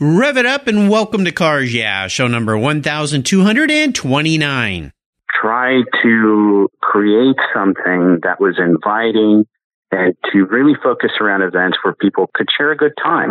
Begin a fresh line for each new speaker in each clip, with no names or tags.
Rev it up and welcome to Cars Yeah, show number 1229.
Try to create something that was inviting and to really focus around events where people could share a good time.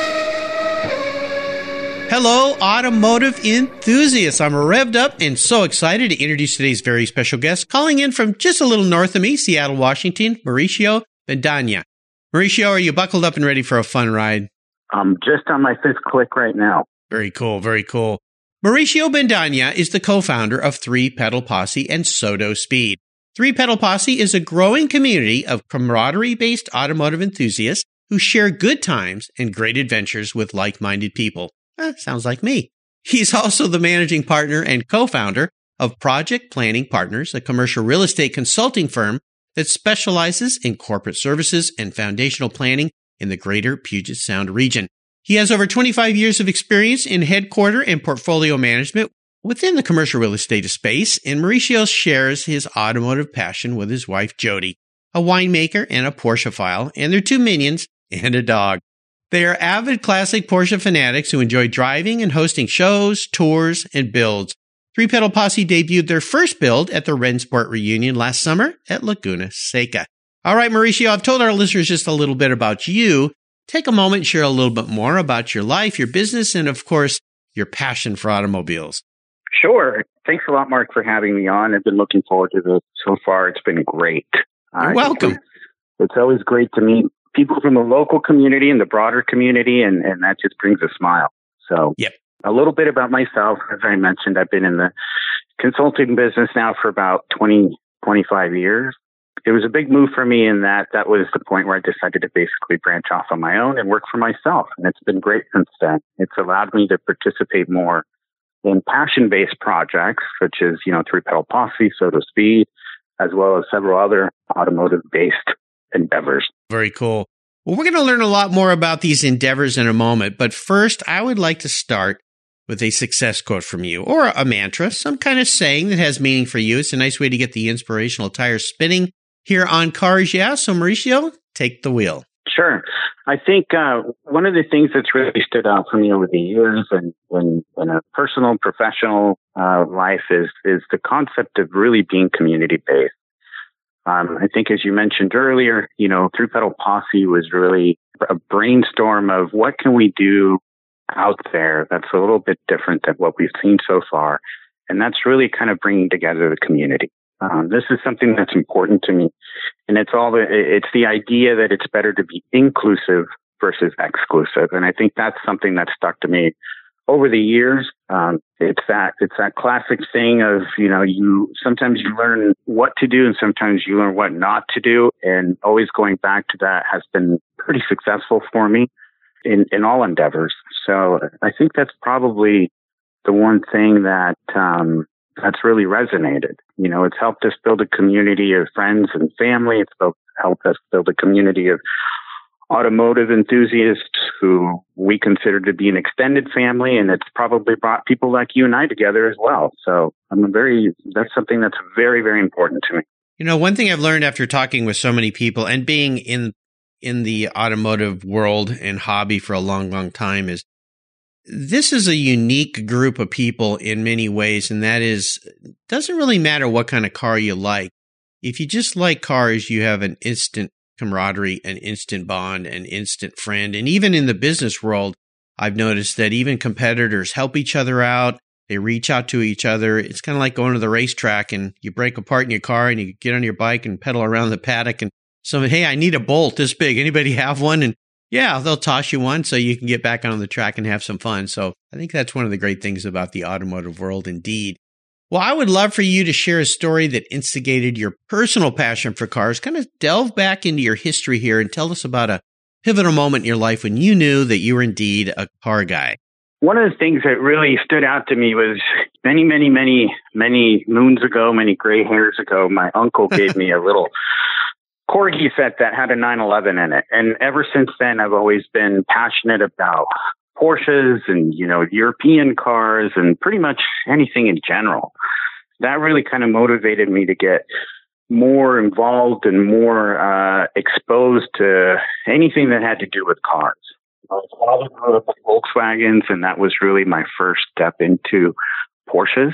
Hello, automotive enthusiasts. I'm revved up and so excited to introduce today's very special guest, calling in from just a little north of me, Seattle, Washington, Mauricio Bendanya. Mauricio, are you buckled up and ready for a fun ride?
I'm just on my fifth click right now.
Very cool, very cool. Mauricio Bendanya is the co-founder of Three Pedal Posse and SoDo Speed. Three Pedal Posse is a growing community of camaraderie-based automotive enthusiasts who share good times and great adventures with like-minded people. Eh, sounds like me. He's also the managing partner and co-founder of Project Planning Partners, a commercial real estate consulting firm that specializes in corporate services and foundational planning in the greater Puget Sound region. He has over 25 years of experience in headquarter and portfolio management within the commercial real estate space, and Mauricio shares his automotive passion with his wife Jody, a winemaker and a Porschephile, and their two minions and a dog. They are avid classic Porsche fanatics who enjoy driving and hosting shows, tours, and builds. Three Pedal Posse debuted their first build at the Rennsport reunion last summer at Laguna Seca. All right, Mauricio, I've told our listeners just a little bit about you. Take a moment, share a little bit more about your life, your business, and of course, your passion for automobiles.
Sure. Thanks a lot, Mark, for having me on. I've been looking forward to this so far. It's been great.
You're welcome.
It's always great to meet people from the local community and the broader community, and, and that just brings a smile. So,
yep.
a little bit about myself. As I mentioned, I've been in the consulting business now for about 20, 25 years. It was a big move for me in that that was the point where I decided to basically branch off on my own and work for myself. And it's been great since then. It's allowed me to participate more in passion based projects, such as, you know, Three Pedal Posse, SoDo Speed, as well as several other automotive based endeavors.
Very cool. Well, we're going to learn a lot more about these endeavors in a moment. But first, I would like to start with a success quote from you or a mantra, some kind of saying that has meaning for you. It's a nice way to get the inspirational tires spinning here on Cars Yeah. So, Mauricio, take the wheel.
Sure. I think uh, one of the things that's really stood out for me over the years and when in a personal, professional uh, life is is the concept of really being community based. Um, I think, as you mentioned earlier, you know, Three Pedal Posse was really a brainstorm of what can we do out there that's a little bit different than what we've seen so far, and that's really kind of bringing together the community. Um, this is something that's important to me, and it's all the it's the idea that it's better to be inclusive versus exclusive, and I think that's something that stuck to me over the years. Um, it's that it's that classic thing of you know you sometimes you learn what to do and sometimes you learn what not to do, and always going back to that has been pretty successful for me in in all endeavors. So I think that's probably the one thing that um, that's really resonated. You know, it's helped us build a community of friends and family. It's helped us build a community of automotive enthusiasts who we consider to be an extended family. And it's probably brought people like you and I together as well. So I'm a very, that's something that's very, very important to me.
You know, one thing I've learned after talking with so many people and being in, in the automotive world and hobby for a long, long time is this is a unique group of people in many ways, and that is doesn't really matter what kind of car you like. If you just like cars, you have an instant camaraderie, an instant bond, an instant friend. And even in the business world, I've noticed that even competitors help each other out. They reach out to each other. It's kind of like going to the racetrack and you break apart in your car and you get on your bike and pedal around the paddock and someone, hey, I need a bolt this big. Anybody have one? And yeah, they'll toss you one so you can get back on the track and have some fun. So I think that's one of the great things about the automotive world indeed. Well, I would love for you to share a story that instigated your personal passion for cars. Kind of delve back into your history here and tell us about a pivotal moment in your life when you knew that you were indeed a car guy.
One of the things that really stood out to me was many, many, many, many moons ago, many gray hairs ago, my uncle gave me a little corgi set that had a 911 in it. And ever since then, I've always been passionate about Porsches and, you know, European cars and pretty much anything in general. That really kind of motivated me to get more involved and more uh, exposed to anything that had to do with cars. My father grew up with Volkswagens, and that was really my first step into Porsches.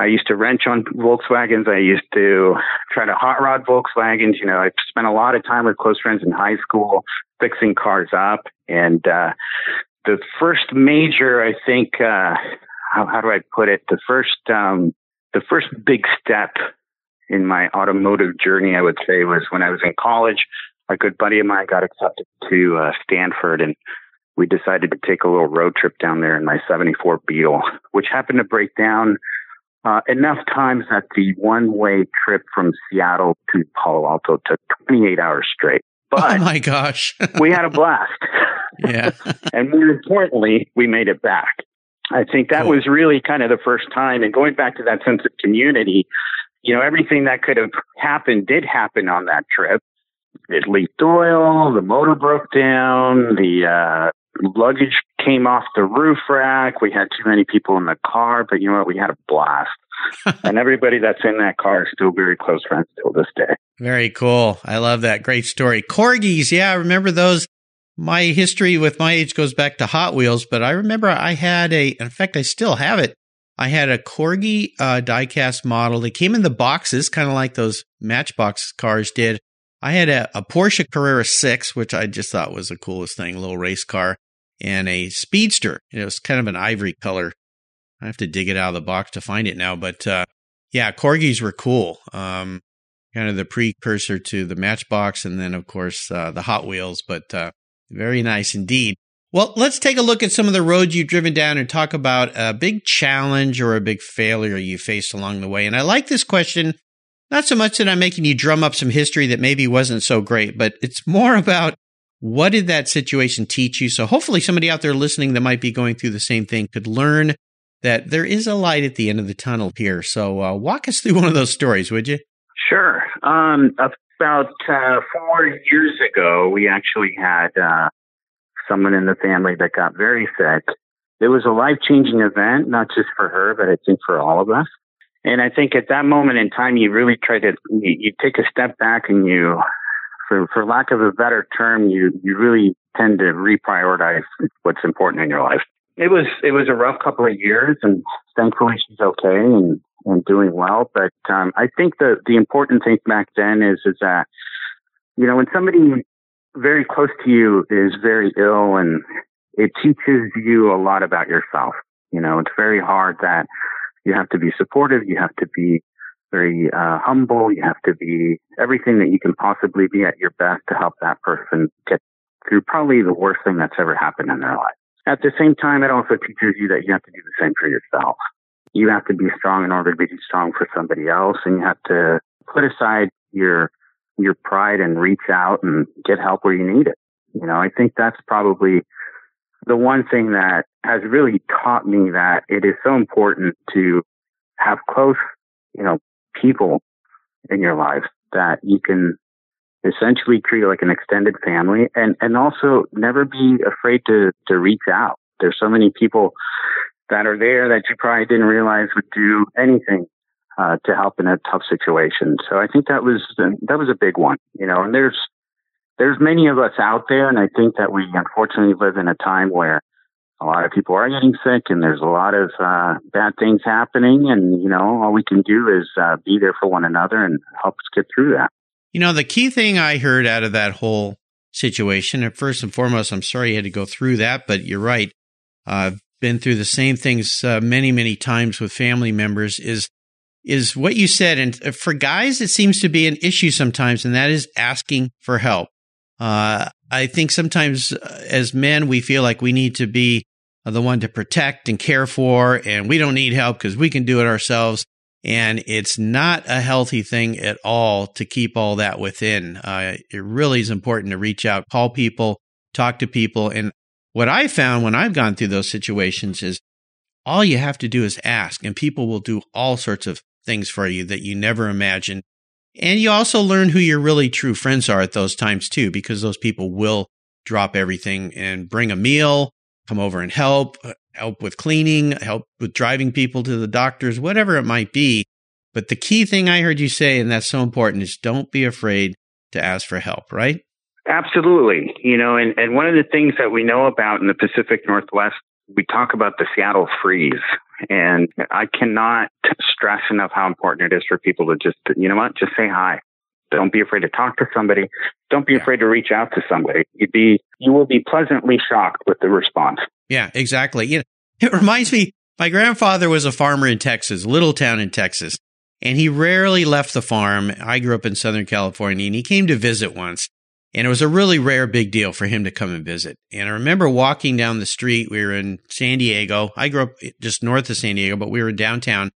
I used to wrench on Volkswagens. I used to try to hot rod Volkswagens. You know, I spent a lot of time with close friends in high school fixing cars up. And uh, the first major, I think, uh, how, how do I put it? The first, um, the first big step in my automotive journey, I would say, was when I was in college. A good buddy of mine got accepted to uh, Stanford, and we decided to take a little road trip down there in my 74 Beetle, which happened to break down uh, enough times that the one way trip from Seattle to Palo Alto took 28 hours straight. But
oh my gosh.
we had a blast.
yeah.
and more importantly, we made it back. I think that was really kind of the first time. And going back to that sense of community, you know, everything that could have happened did happen on that trip. It leaked oil, the motor broke down, the uh, luggage came off the roof rack. We had too many people in the car, but you know what? We had a blast. and everybody that's in that car is still very close friends till this day.
Very cool. I love that. Great story. Corgis. Yeah, I remember those. My history with my age goes back to Hot Wheels, but I remember I had a, in fact, I still have it. I had a Corgi uh, diecast model. They came in the boxes, kind of like those Matchbox cars did. I had a, a Porsche Carrera 6, which I just thought was the coolest thing, little race car, and a Speedster. It was kind of an ivory color. I have to dig it out of the box to find it now, but uh, yeah, corgis were cool. Um, kind of the precursor to the Matchbox, and then of course uh, the Hot Wheels, but uh, very nice indeed. Well, let's take a look at some of the roads you've driven down and talk about a big challenge or a big failure you faced along the way. And I like this question not so much that I'm making you drum up some history that maybe wasn't so great, but it's more about what did that situation teach you? So hopefully somebody out there listening that might be going through the same thing could learn that there is a light at the end of the tunnel here. So uh, walk us through one of those stories, would you?
Sure. Um, about uh, four years ago, we actually had uh, someone in the family that got very sick. It was a life changing event, not just for her, but I think for all of us. And I think at that moment in time, you really try to, you, you take a step back and you, for, for lack of a better term, you, you really tend to reprioritize what's important in your life. It was, it was a rough couple of years and thankfully she's okay and, and doing well. But, um, I think the, the important thing back then is, is that, you know, when somebody very close to you is very ill and it teaches you a lot about yourself. You know, it's very hard that you have to be supportive. You have to be very uh, humble. You have to be everything that you can possibly be at your best to help that person get through probably the worst thing that's ever happened in their life. At the same time, it also teaches you that you have to do the same for yourself. You have to be strong in order to be strong for somebody else, and you have to put aside your your pride and reach out and get help where you need it. You know, I think that's probably the one thing that has really taught me that it is so important to have close, you know, people in your life that you can essentially treat like an extended family and, and also never be afraid to, to reach out. There's so many people that are there that you probably didn't realize would do anything uh, to help in a tough situation. So I think that was that was a big one, you know. And there's there's many of us out there, and I think that we unfortunately live in a time where a lot of people are getting sick, and there's a lot of uh, bad things happening. And you know, all we can do is uh, be there for one another and help us get through that.
You know, the key thing I heard out of that whole situation, and first and foremost, I'm sorry you had to go through that, but you're right. I've been through the same things uh, many, many times with family members. Is is what you said. And for guys, it seems to be an issue sometimes, and that is asking for help. Uh, I think sometimes uh, as men, we feel like we need to be the one to protect and care for, and we don't need help because we can do it ourselves. And it's not a healthy thing at all to keep all that within. Uh, it really is important to reach out, call people, talk to people. And what I found when I've gone through those situations is all you have to do is ask, and people will do all sorts of things for you that you never imagined. And you also learn who your really true friends are at those times too, because those people will drop everything and bring a meal, come over and help, uh, help with cleaning, help with driving people to the doctors, whatever it might be. But the key thing I heard you say, and that's so important, is don't be afraid to ask for help, right?
Absolutely. You know, and, and one of the things that we know about in the Pacific Northwest, we talk about the Seattle freeze. And I cannot stress enough how important it is for people to just, you know what, just say hi. Don't be afraid to talk to somebody. Don't be yeah. afraid to reach out to somebody. You'd be, you will be pleasantly shocked with the response.
Yeah, exactly. You know, it reminds me, my grandfather was a farmer in Texas, little town in Texas, and he rarely left the farm. I grew up in Southern California and he came to visit once. And it was a really rare big deal for him to come and visit. And I remember walking down the street. We were in San Diego. I grew up just north of San Diego, but we were downtown.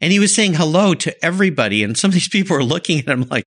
And he was saying hello to everybody. And some of these people were looking at him like,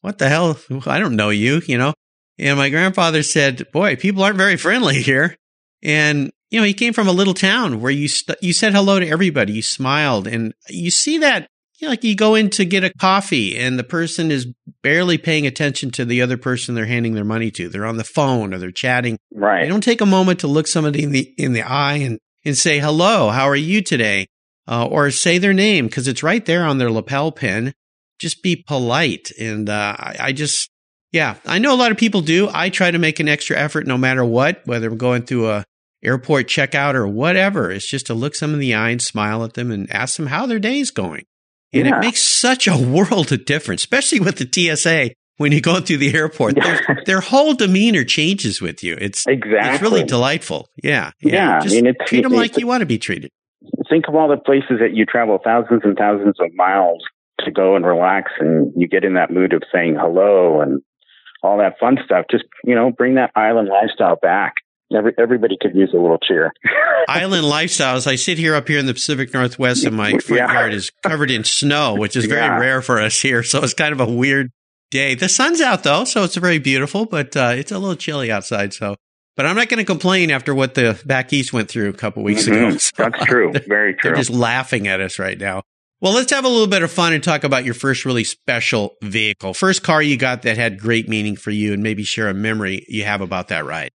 what the hell? I don't know you, you know? And my grandfather said, boy, people aren't very friendly here. And, you know, he came from a little town where you, st- you said hello to everybody. You smiled and you see that, you know, like you go in to get a coffee and the person is barely paying attention to the other person they're handing their money to. They're on the phone or they're chatting.
Right.
They don't take a moment to look somebody in the, in the eye and, and say, hello, how are you today? Uh, or say their name because it's right there on their lapel pin. Just be polite. And, uh, I, I just, yeah, I know a lot of people do. I try to make an extra effort no matter what, whether I'm going through a airport checkout or whatever. It's just to look them in the eye and smile at them and ask them how their day's going. And yeah. it makes such a world of difference, especially with the TSA when you go through the airport. Their, their whole demeanor changes with you. It's
exactly
it's really delightful. Yeah,
yeah. yeah
just
I mean,
it's, treat them like you want to be treated.
Think of all the places that you travel thousands and thousands of miles to go and relax, and you get in that mood of saying hello and all that fun stuff. Just you know, bring that island lifestyle back. Every, everybody could use a little cheer.
Island lifestyles. I sit here up here in the Pacific Northwest, and my front yeah. yard is covered in snow, which is very yeah. rare for us here. So it's kind of a weird day. The sun's out though, so it's very beautiful, but uh, it's a little chilly outside. So, but I'm not going to complain after what the back east went through a couple weeks mm-hmm.
ago. So That's true. Very true.
They're just laughing at us right now. Well, let's have a little bit of fun and talk about your first really special vehicle. First car you got that had great meaning for you, and maybe share a memory you have about that ride.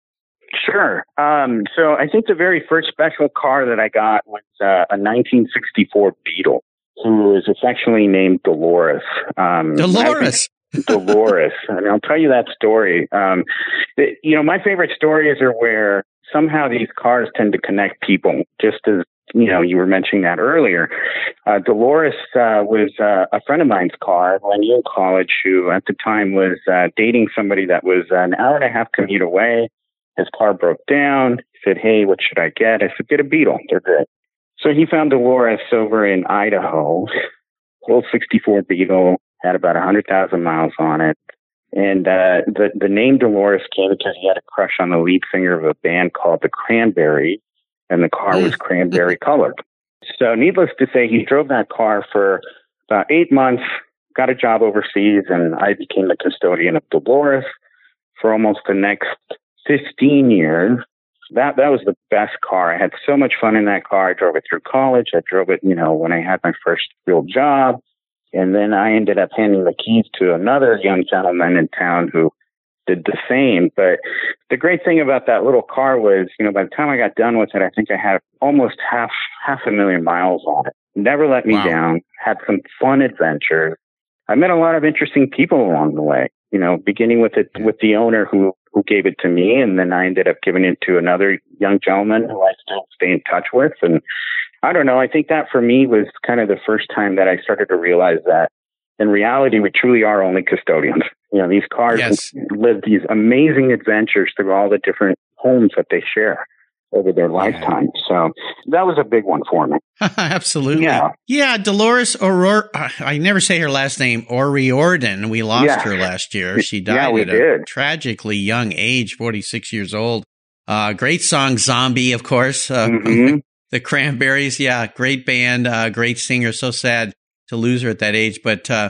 Sure. Um, so I think the very first special car that I got was uh, a 1964 Beetle, who was affectionately named Dolores.
Um, Dolores.
Dolores, and I'll tell you that story. Um, you know, my favorite stories are where somehow these cars tend to connect people, just as you know, you were mentioning that earlier. Uh, Dolores uh, was uh, a friend of mine's car when you in college, who at the time was uh, dating somebody that was an hour and a half commute away. His car broke down. He said, Hey, what should I get? I said, Get a Beetle. They're good. So he found Dolores over in Idaho. Old 64 Beetle had about 100,000 miles on it. And uh, the, the name Dolores came because he had a crush on the lead singer of a band called the Cranberries, and the car was cranberry colored. So, needless to say, he drove that car for about eight months, got a job overseas, and I became the custodian of Dolores for almost the next 15 years. That that was the best car. I had so much fun in that car. I drove it through college. I drove it, you know, when I had my first real job. And then I ended up handing the keys to another young gentleman in town who did the same. But the great thing about that little car was, you know, by the time I got done with it, I think I had almost half half a million miles on it. Never let me wow. down. Had some fun adventures. I met a lot of interesting people along the way. You know, beginning with it with the owner who who gave it to me, and then I ended up giving it to another young gentleman who I still stay in touch with. And I don't know, I think that for me was kind of the first time that I started to realize that in reality we truly are only custodians. You know, these cars yes. live these amazing adventures through all the different homes that they share over their lifetime. So that was a big one for me.
Absolutely.
Yeah.
Yeah. Dolores Aurora, I never say her last name, O'Riordan. We lost yeah. her last year. She died
yeah,
at
did.
a tragically young age, 46 years old. Uh, great song, Zombie, of course. Uh, mm-hmm. the Cranberries. Yeah. Great band, uh, great singer. So sad to lose her at that age, but, uh,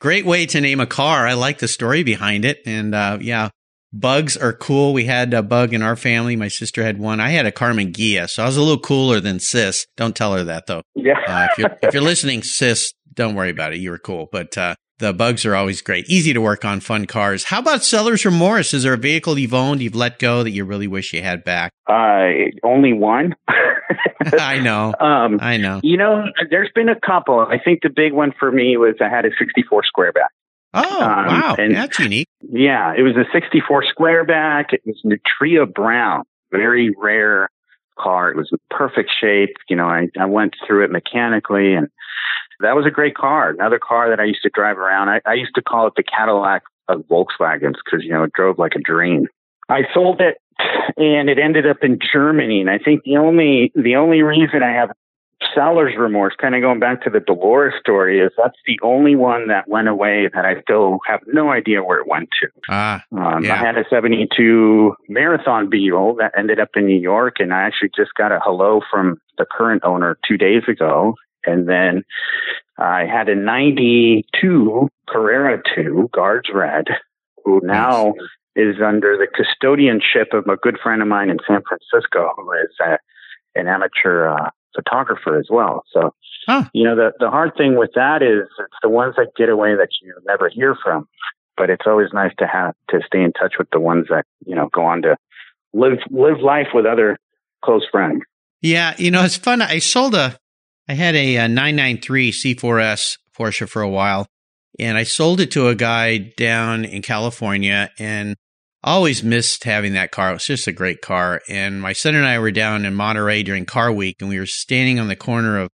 great way to name a car. I like the story behind it. And, uh, yeah, Bugs are cool. We had a bug in our family. My sister had one. I had a Karmann Ghia, so I was a little cooler than Sis. Don't tell her that though.
Yeah.
uh, if, you're, if you're listening, Sis, don't worry about it. You were cool. But uh, the bugs are always great. Easy to work on, fun cars. How about seller's remorse? Is there a vehicle you've owned, you've let go that you really wish you had back?
Uh, only one.
I know. Um, I know.
You know, there's been a couple. I think the big one for me was I had a 64 squareback.
Oh, um, wow. That's unique.
Yeah, it was a 64 squareback. It was Nutria Brown, very rare car. It was in perfect shape. You know, I, I went through it mechanically and that was a great car. Another car that I used to drive around. I, I used to call it the Cadillac of Volkswagens because, you know, it drove like a dream. I sold it and it ended up in Germany. And I think the only, the only reason I have seller's remorse, kind of going back to the Dolores story, is that's the only one that went away that I still have no idea where it went to.
Ah, um, yeah.
I had a 72 Marathon Beetle that ended up in New York, and I actually just got a hello from the current owner two days ago. And then I had a 92 Carrera 2 Guards Red, who now is under the custodianship of a good friend of mine in San Francisco, who is a, an amateur uh, photographer as well. So, huh. you know, the, the hard thing with that is it's the ones that get away that you never hear from. But it's always nice to have to stay in touch with the ones that, you know, go on to live live life with other close friends.
Yeah, you know, it's fun. I sold a I had a, uh, a 993 C4S Porsche for a while and I sold it to a guy down in California and always missed having that car. It was just a great car. And my son and I were down in Monterey during car week and we were standing on the corner of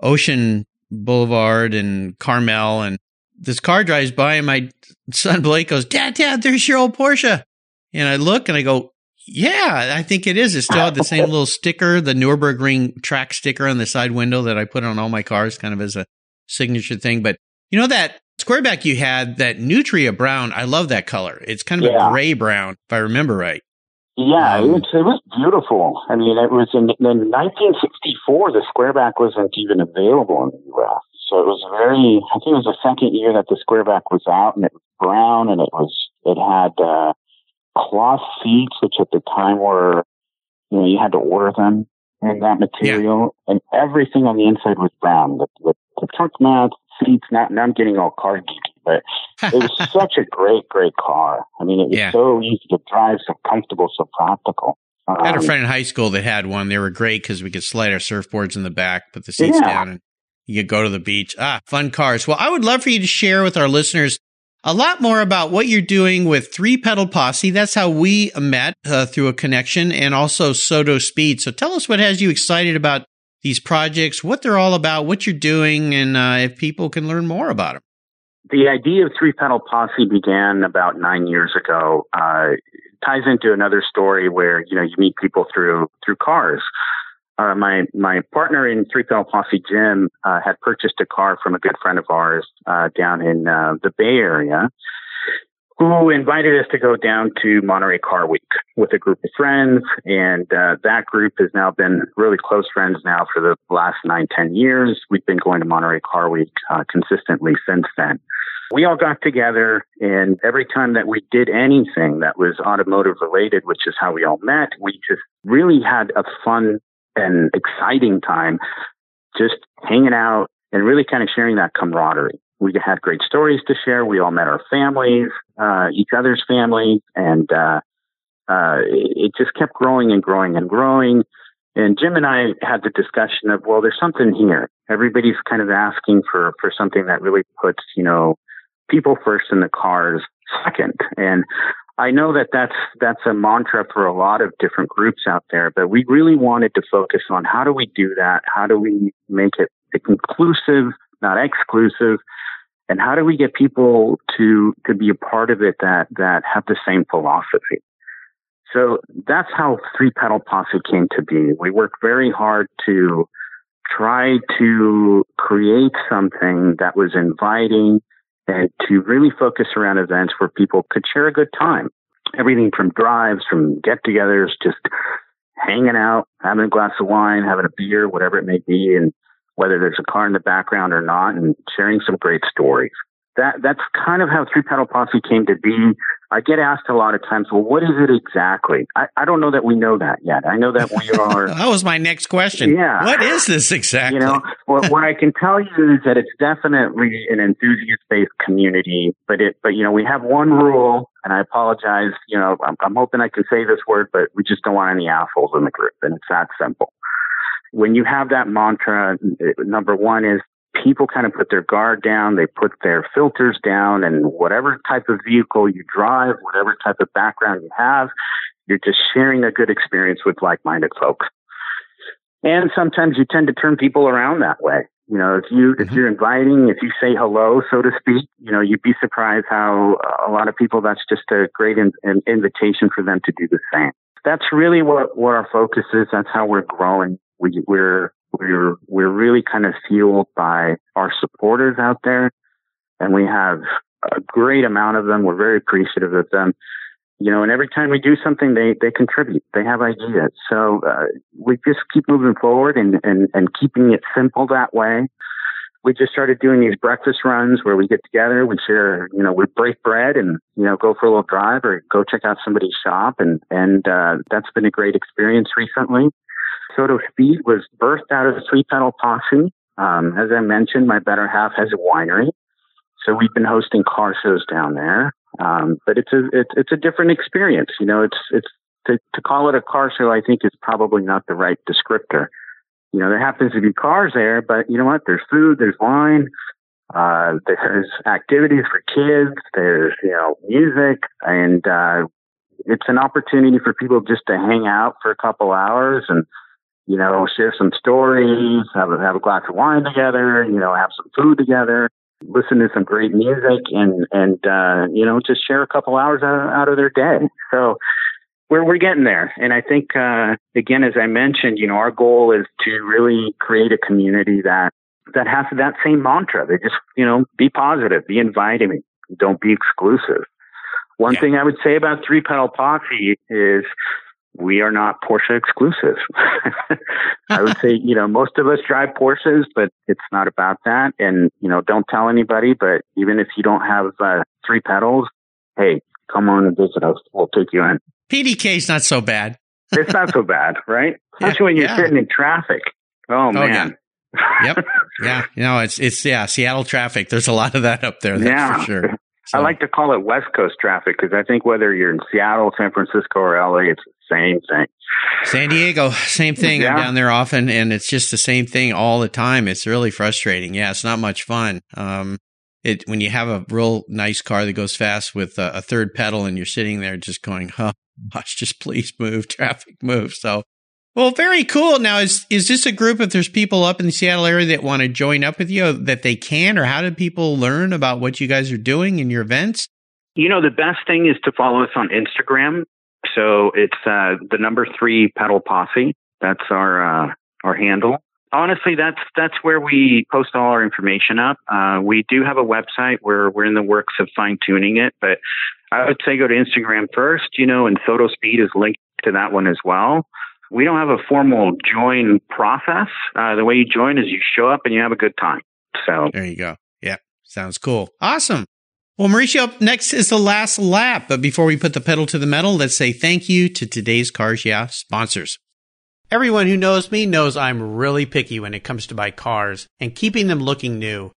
Ocean Boulevard and Carmel and this car drives by and my son Blake goes, Dad, Dad, there's your old Porsche. And I look and I go, yeah, I think it is. It still had the same little sticker, the Nürburgring track sticker on the side window that I put on all my cars kind of as a signature thing. But you know that squareback you had, that Nutria brown, I love that color. It's kind of yeah. a gray brown, if I remember right.
Yeah, um, it, it was beautiful. I mean, it was in, in 1964, the squareback wasn't even available in the U.S. So it was very, I think it was the second year that the squareback was out and it was brown and it was, it had, uh, cloth seats, which at the time were, you know, you had to order them in that material, yeah. and everything on the inside was brown. The, the, the trunk mats, seats. Not, now I'm getting all car geeky, but it was such a great, great car. I mean, it was yeah. so easy to drive, so comfortable, so practical.
I had a um, friend in high school that had one. They were great because we could slide our surfboards in the back, put the seats yeah. down, and you could go to the beach. Ah, fun cars. Well, I would love for you to share with our listeners a lot more about what you're doing with Three Pedal Posse. That's how we met uh, through a connection and also Soto Speed. So tell us what has you excited about these projects, what they're all about, what you're doing, and uh, if people can learn more about them.
The idea of Three Pedal Posse began about nine years ago. Uh, ties into another story where you know you meet people through through cars uh, my my partner in Three Pedal Posse, Jim, uh, had purchased a car from a good friend of ours uh, down in uh, the Bay Area, who invited us to go down to Monterey Car Week with a group of friends, and uh, that group has now been really close friends now for the last nine ten years. We've been going to Monterey Car Week uh, consistently since then. We all got together, and every time that we did anything that was automotive related, which is how we all met, we just really had a fun and exciting time just hanging out and really kind of sharing that camaraderie. We had great stories to share. We all met our families, uh, each other's families, and uh, uh, it just kept growing and growing and growing. And Jim and I had the discussion of, well, there's something here. Everybody's kind of asking for for something that really puts, you know, people first and the cars second. And I know that that's that's a mantra for a lot of different groups out there, but we really wanted to focus on how do we do that? How do we make it inclusive, not exclusive? And how do we get people to to be a part of it that that have the same philosophy? So that's how Three Pedal Posse came to be. We worked very hard to try to create something that was inviting, and to really focus around events where people could share a good time. Everything from drives, from get togethers, just hanging out, having a glass of wine, having a beer, whatever it may be, and whether there's a car in the background or not, and sharing some great stories. that that's kind of how Three Pedal Posse came to be. I get asked a lot of times, well, what is it exactly? I, I don't know that we know that yet. I know that we are.
that was my next question.
Yeah.
What is this exactly?
You know, what, what I can tell you is that it's definitely an enthusiast based community, but it, but you know, we have one rule and I apologize. You know, I'm, I'm hoping I can say this word, but we just don't want any assholes in the group. And it's that simple. When you have that mantra, number one is people kind of put their guard down, they put their filters down, and whatever type of vehicle you drive, whatever type of background you have, you're just sharing a good experience with like minded folks. And sometimes you tend to turn people around that way. You know, if you mm-hmm. if you're inviting, if you say hello, so to speak, you know, you'd be surprised how a lot of people that's just a great in, an invitation for them to do the same. That's really what what our focus is. That's how we're growing. We we're we're, we're really kind of fueled by our supporters out there and we have a great amount of them. We're very appreciative of them. You know, and every time we do something, they, they contribute. They have ideas. So, uh, we just keep moving forward and, and, and keeping it simple that way. We just started doing these breakfast runs where we get together, we share, you know, we break bread and, you know, go for a little drive or go check out somebody's shop. And, and, uh, that's been a great experience recently. SoDo Speed was birthed out of the Three Pedal Posse. Um, as I mentioned, my better half has a winery, so we've been hosting car shows down there. Um, but it's a it's, it's a different experience. You know, it's it's to, to call it a car show. I think is probably not the right descriptor. You know, there happens to be cars there, but you know what? There's food, there's wine, uh, there's activities for kids, there's you know music, and uh, it's an opportunity for people just to hang out for a couple hours and you know, share some stories, have a, have a glass of wine together, you know, have some food together, listen to some great music and, and, uh, you know, just share a couple hours out, out of their day. So we're, we're getting there. And I think, uh, again, as I mentioned, you know, our goal is to really create a community that, that has that same mantra. They just, you know, be positive, be inviting, don't be exclusive. One yeah. thing I would say about Three Pedal Posse is we are not Porsche exclusive. I would say, you know, most of us drive Porsches, but it's not about that. And, you know, don't tell anybody, but even if you don't have uh, three pedals, hey, come on and visit us. We'll take you in.
PDK is not so bad.
it's not so bad, right? Especially yeah, when you're yeah. sitting in traffic. Oh, oh man.
Yeah. yep. Yeah. You know, it's, it's, yeah, Seattle traffic. There's a lot of that up there. That's yeah. for sure.
So. I like to call it West Coast traffic because I think whether you're in Seattle, San Francisco, or LA, it's the same thing.
San Diego, same thing. Yeah. I'm down there often, and it's just the same thing all the time. It's really frustrating. Yeah, it's not much fun. Um, it when you have a real nice car that goes fast with a, a third pedal, and you're sitting there just going, "Oh gosh, just please move, traffic move." So well, very cool. Now, is is this a group? If there's people up in the Seattle area that want to join up with you, that they can, or how do people learn about what you guys are doing in your events?
You know, the best thing is to follow us on Instagram. So it's uh, the number three pedal posse. That's our uh, our handle. Honestly, that's that's where we post all our information up. Uh, we do have a website where we're in the works of fine tuning it, but I would say go to Instagram first. You know, and SoDo Speed is linked to that one as well we don't have a formal join process. Uh, the way you join is you show up and you have a good time. So
there you go. Yeah, sounds cool. Awesome. Well, Mauricio, next is the last lap. But before we put the pedal to the metal, let's say thank you to today's Cars Yeah sponsors. Everyone who knows me knows I'm really picky when it comes to my cars and keeping them looking new.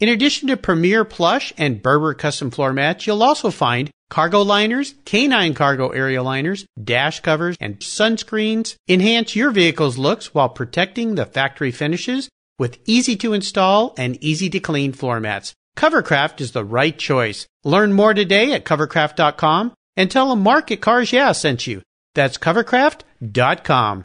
In addition to Premier Plush and Berber custom floor mats, you'll also find cargo liners, canine cargo area liners, dash covers, and sunscreens. Enhance your vehicle's looks while protecting the factory finishes with easy to install and easy to clean floor mats. Covercraft is the right choice. Learn more today at covercraft.com and tell them Market Cars Yeah sent you. That's covercraft.com.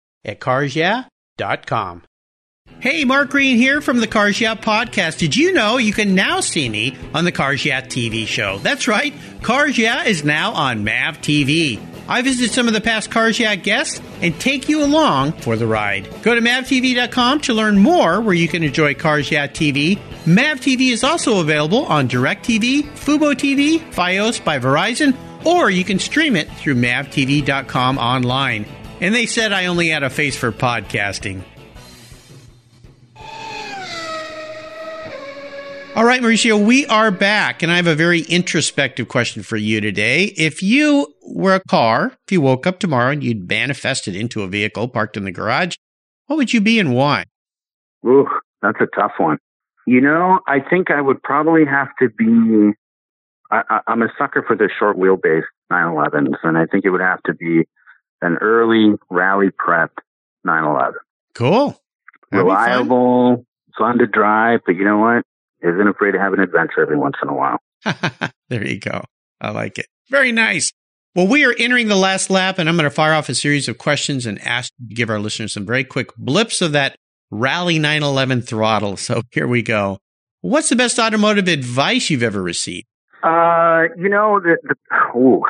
at carsyeah.com. Hey, Mark Green here from the Cars Yeah podcast. Did you know you can now see me on the Cars Yeah TV show? That's right. Cars Yeah is now on MAV TV. I visit some of the past Cars Yeah guests and take you along for the ride. Go to mavtv.com to learn more where you can enjoy Cars Yeah TV. MAV TV is also available on DirecTV, Fubo TV, Fios by Verizon, or you can stream it through mavtv.com online. And they said I only had a face for podcasting. All right, Mauricio, we are back, and I have a very introspective question for you today. If you were a car, if you woke up tomorrow and you'd manifested into a vehicle parked in the garage, what would you be and why?
Ooh, that's a tough one. You know, I think I would probably have to be. I, am a sucker for the short wheelbase 911s, and I think it would have to be an early rally prep 911.
Cool.
That'd Reliable, fun. fun to drive, but you know what? isn't afraid to have an adventure every once in a while.
there you go. I like it. Very nice. Well, we are entering the last lap, and I'm going to fire off a series of questions and ask to give our listeners some very quick blips of that Rally 911 throttle. So here we go. What's the best automotive advice you've ever received?
Uh, you know, the, the ooh,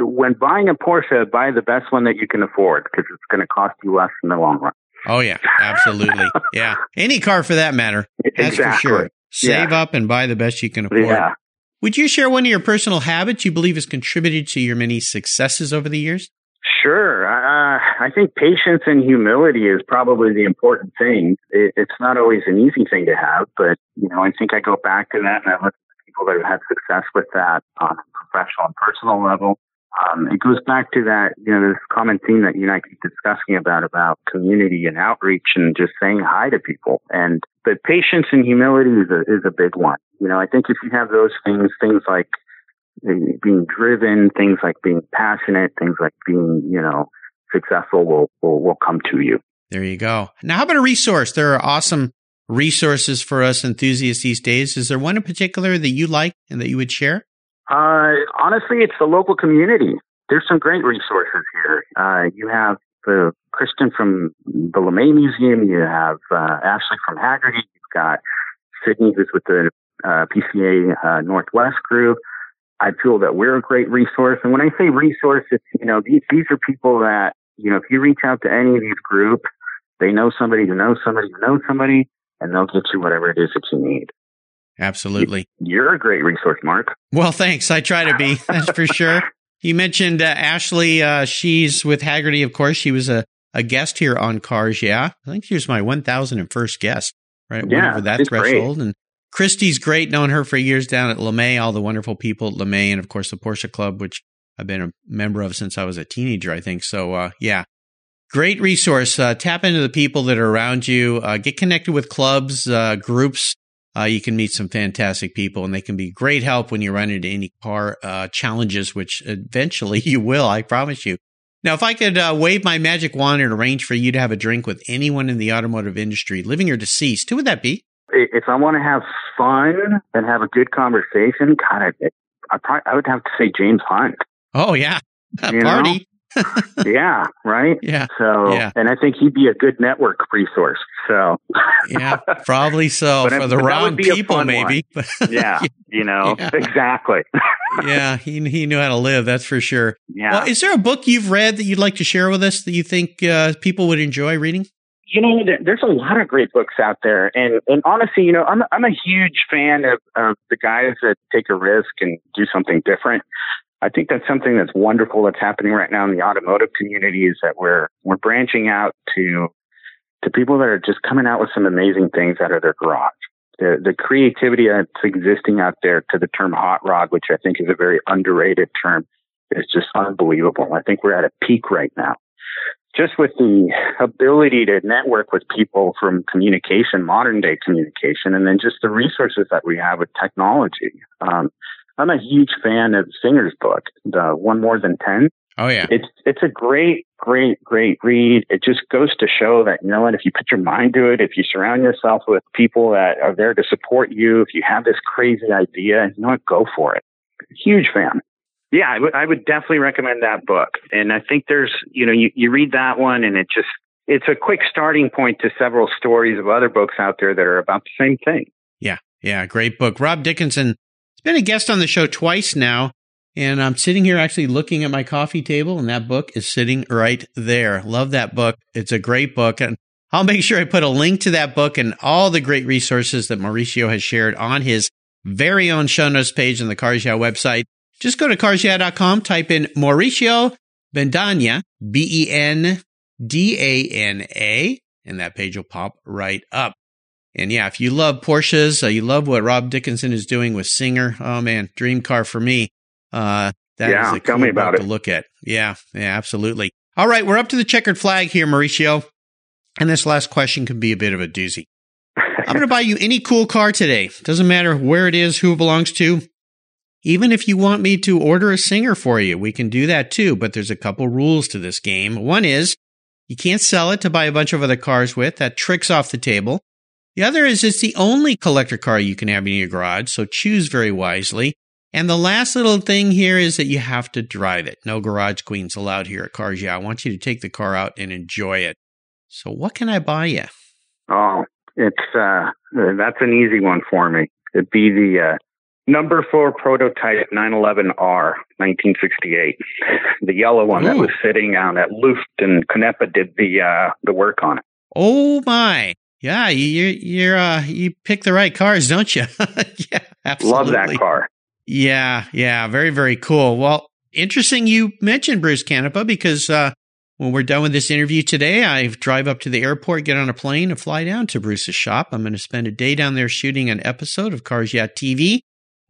when buying a Porsche, buy the best one that you can afford because it's going to cost you less in the long run.
Oh yeah, absolutely. yeah, any car for that matter. That's
exactly.
for sure. Save
yeah.
up and buy the best you can afford.
Yeah.
Would you share one of your personal habits you believe has contributed to your many successes over the years?
Sure. Uh, I think patience and humility is probably the important thing. It, it's not always an easy thing to have, but you know, I think I go back to that and I look at people that have had success with that on a professional and personal level. Um, it goes back to that, you know, this common theme that you and I keep discussing about, about community and outreach and just saying hi to people. And the patience and humility is a, is a big one. You know, I think if you have those things, things like being driven, things like being passionate, things like being, you know, successful will, will, will come to you.
There you go. Now, how about a resource? There are awesome resources for us enthusiasts these days. Is there one in particular that you like and that you would share?
Uh, honestly, it's the local community. There's some great resources here. Uh, you have the Kristen from the LeMay Museum. You have uh, Ashley from Hagerty. You've got Sydney, who's with the uh, PCA uh, Northwest group. I feel that we're a great resource. And when I say resource, it's, you know, these, these are people that, you know, if you reach out to any of these groups, they know somebody who knows somebody who knows somebody, and they'll get you whatever it is that you need.
Absolutely.
You're a great resource, Mark.
Well, thanks. I try to be, that's for sure. You mentioned uh, Ashley. Uh, she's with Hagerty, of course. She was a, a guest here on Cars. Yeah. I think she was my 1001st guest, right?
Yeah.
Whatever that threshold.
Great.
And Christy's great. Known her for years down at LeMay, all the wonderful people at LeMay, and of course the Porsche Club, which I've been a member of since I was a teenager, I think. So, uh, yeah. Great resource. Uh, tap into the people that are around you. Uh, get connected with clubs, uh, groups, uh, you can meet some fantastic people and they can be great help when you run into any car uh, challenges, which eventually you will, I promise you. Now, if I could uh, wave my magic wand and arrange for you to have a drink with anyone in the automotive industry, living or deceased, who would that be?
If I want to have fun and have a good conversation, God, I, I, probably, I would have to say James Hunt.
Oh, yeah. Party
yeah, right.
Yeah.
So,
yeah.
and I think he'd be a good network resource. So,
yeah, probably so for the wrong people, maybe.
yeah, you know, yeah. exactly.
yeah, he he knew how to live. That's for sure.
Yeah.
Well, is there a book you've read that you'd like to share with us that you think uh, people would enjoy reading?
You know, there's a lot of great books out there, and and honestly, you know, I'm I'm a huge fan of, of the guys that take a risk and do something different. I think that's something that's wonderful that's happening right now in the automotive community is that we're we're branching out to to people that are just coming out with some amazing things out of their garage. The the creativity that's existing out there to the term hot rod, which I think is a very underrated term, is just unbelievable. I think we're at a peak right now. just with the ability to network with people from communication, modern day communication, and then just the resources that we have with technology. Um, I'm a huge fan of Singer's book, the One More Than Ten.
Oh yeah,
it's it's a great, great, great read. It just goes to show that you know what, if you put your mind to it, if you surround yourself with people that are there to support you, if you have this crazy idea, you know what, go for it. Huge fan. Yeah, I, w- I would definitely recommend that book. And I think there's, you know, you, you read that one and it just, it's a quick starting point to several stories of other books out there that are about the same thing.
Yeah. Yeah. Great book. Rob Dickinson has been a guest on the show twice now. And I'm sitting here actually looking at my coffee table and that book is sitting right there. Love that book. It's a great book. And I'll make sure I put a link to that book and all the great resources that Mauricio has shared on his very own show notes page on the Cars Yeah website. Just go to carsyeah.com, type in Mauricio Bendana, B E N D A N A, and that page will pop right up. And yeah, if you love Porsches, uh, you love what Rob Dickinson is doing with Singer. Oh man, dream car for me. Uh, that
yeah,
is a
tell
cool
me about it.
to look at. Yeah, yeah, absolutely. All right, we're up to the checkered flag here, Mauricio. And this last question can be a bit of a doozy. I'm going to buy you any cool car today. Doesn't matter where it is, who it belongs to. Even if you want me to order a Singer for you, we can do that too. But there's a couple rules to this game. One is you can't sell it to buy a bunch of other cars with. That trick's off the table. The other is it's the only collector car you can have in your garage. So choose very wisely. And the last little thing here is that you have to drive it. No garage queens allowed here at Cars Yeah. I want you to take the car out and enjoy it. So what can I buy you?
Oh, it's uh, that's an easy one for me. It'd be the uh, number four prototype 911R, 1968, the yellow one that was sitting out at Luft and Canepa did the uh, the work on it.
Oh my. Yeah, you you're, you're uh you pick the right cars, don't you? yeah, absolutely.
Love that car.
Yeah, yeah, very very cool. Well, interesting you mentioned Bruce Canepa because uh when we're done with this interview today, I drive up to the airport, get on a plane, and fly down to Bruce's shop. I'm going to spend a day down there shooting an episode of Cars Yeah TV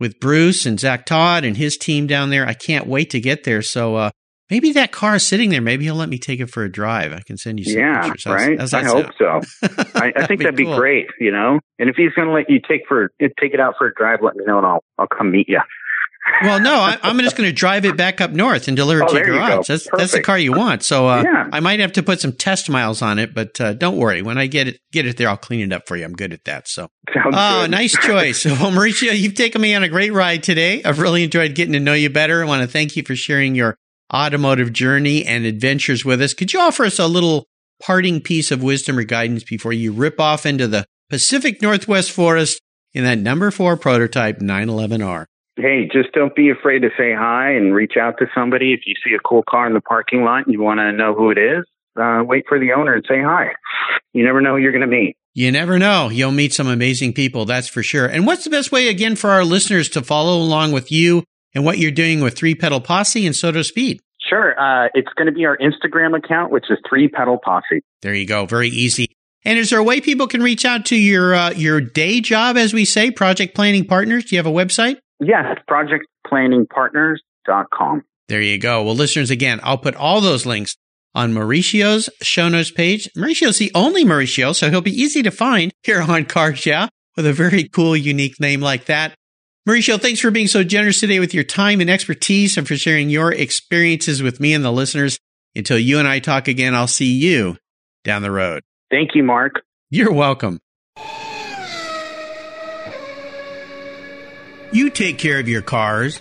with Bruce and Zach Todd and his team down there. I can't wait to get there. So uh, maybe that car is sitting there. Maybe he'll let me take it for a drive. I can send you some
Yeah,
pictures. How's-
right.
how's
I hope
sound?
so. I, I think that'd be
cool.
great. You know, and if he's going to let you take for take it out for a drive, let me know and I'll I'll come meet you.
Well, no, I, I'm just going to drive it back up north and deliver it
Oh,
to your garage. That's that's the car you want. So uh,
Yeah.
I might have to put some test miles on it, but uh, don't worry. When I get it get it there, I'll clean it up for you. I'm good at that. So
Sounds
oh,
good.
nice choice. Well, Mauricio, you've taken me on a great ride today. I've really enjoyed getting to know you better. I want to thank you for sharing your automotive journey and adventures with us. Could you offer us a little parting piece of wisdom or guidance before you rip off into the Pacific Northwest forest in that number four prototype 911R?
Hey, just don't be afraid to say hi and reach out to somebody. If you see a cool car in the parking lot and you want to know who it is, uh, wait for the owner and say hi. You never know who you're going to meet.
You never know. You'll meet some amazing people, that's for sure. And what's the best way, again, for our listeners to follow along with you and what you're doing with Three Pedal Posse and SoDo Speed?
Sure. Uh, it's going to be our Instagram account, which is Three Pedal Posse.
There you go. Very easy. And is there a way people can reach out to your uh, your day job, as we say, project planning partners? Do you have a website?
Yes, projectplanningpartners.com.
There you go. Well, listeners, again, I'll put all those links on Mauricio's show notes page. Mauricio's the only Mauricio, so he'll be easy to find here on Cars Yeah with a very cool, unique name like that. Mauricio, thanks for being so generous today with your time and expertise and for sharing your experiences with me and the listeners. Until you and I talk again, I'll see you down the road.
Thank you, Mark.
You're welcome. You take care of your cars,